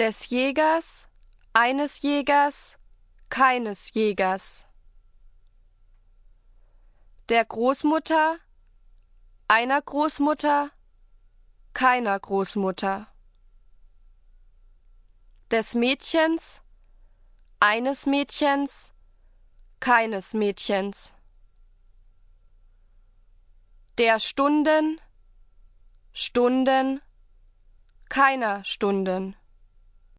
des Jägers, eines Jägers, keines Jägers. Der Großmutter, einer Großmutter, keiner Großmutter. Des Mädchens, eines Mädchens, keines Mädchens. Der Stunden, Stunden, keiner Stunden.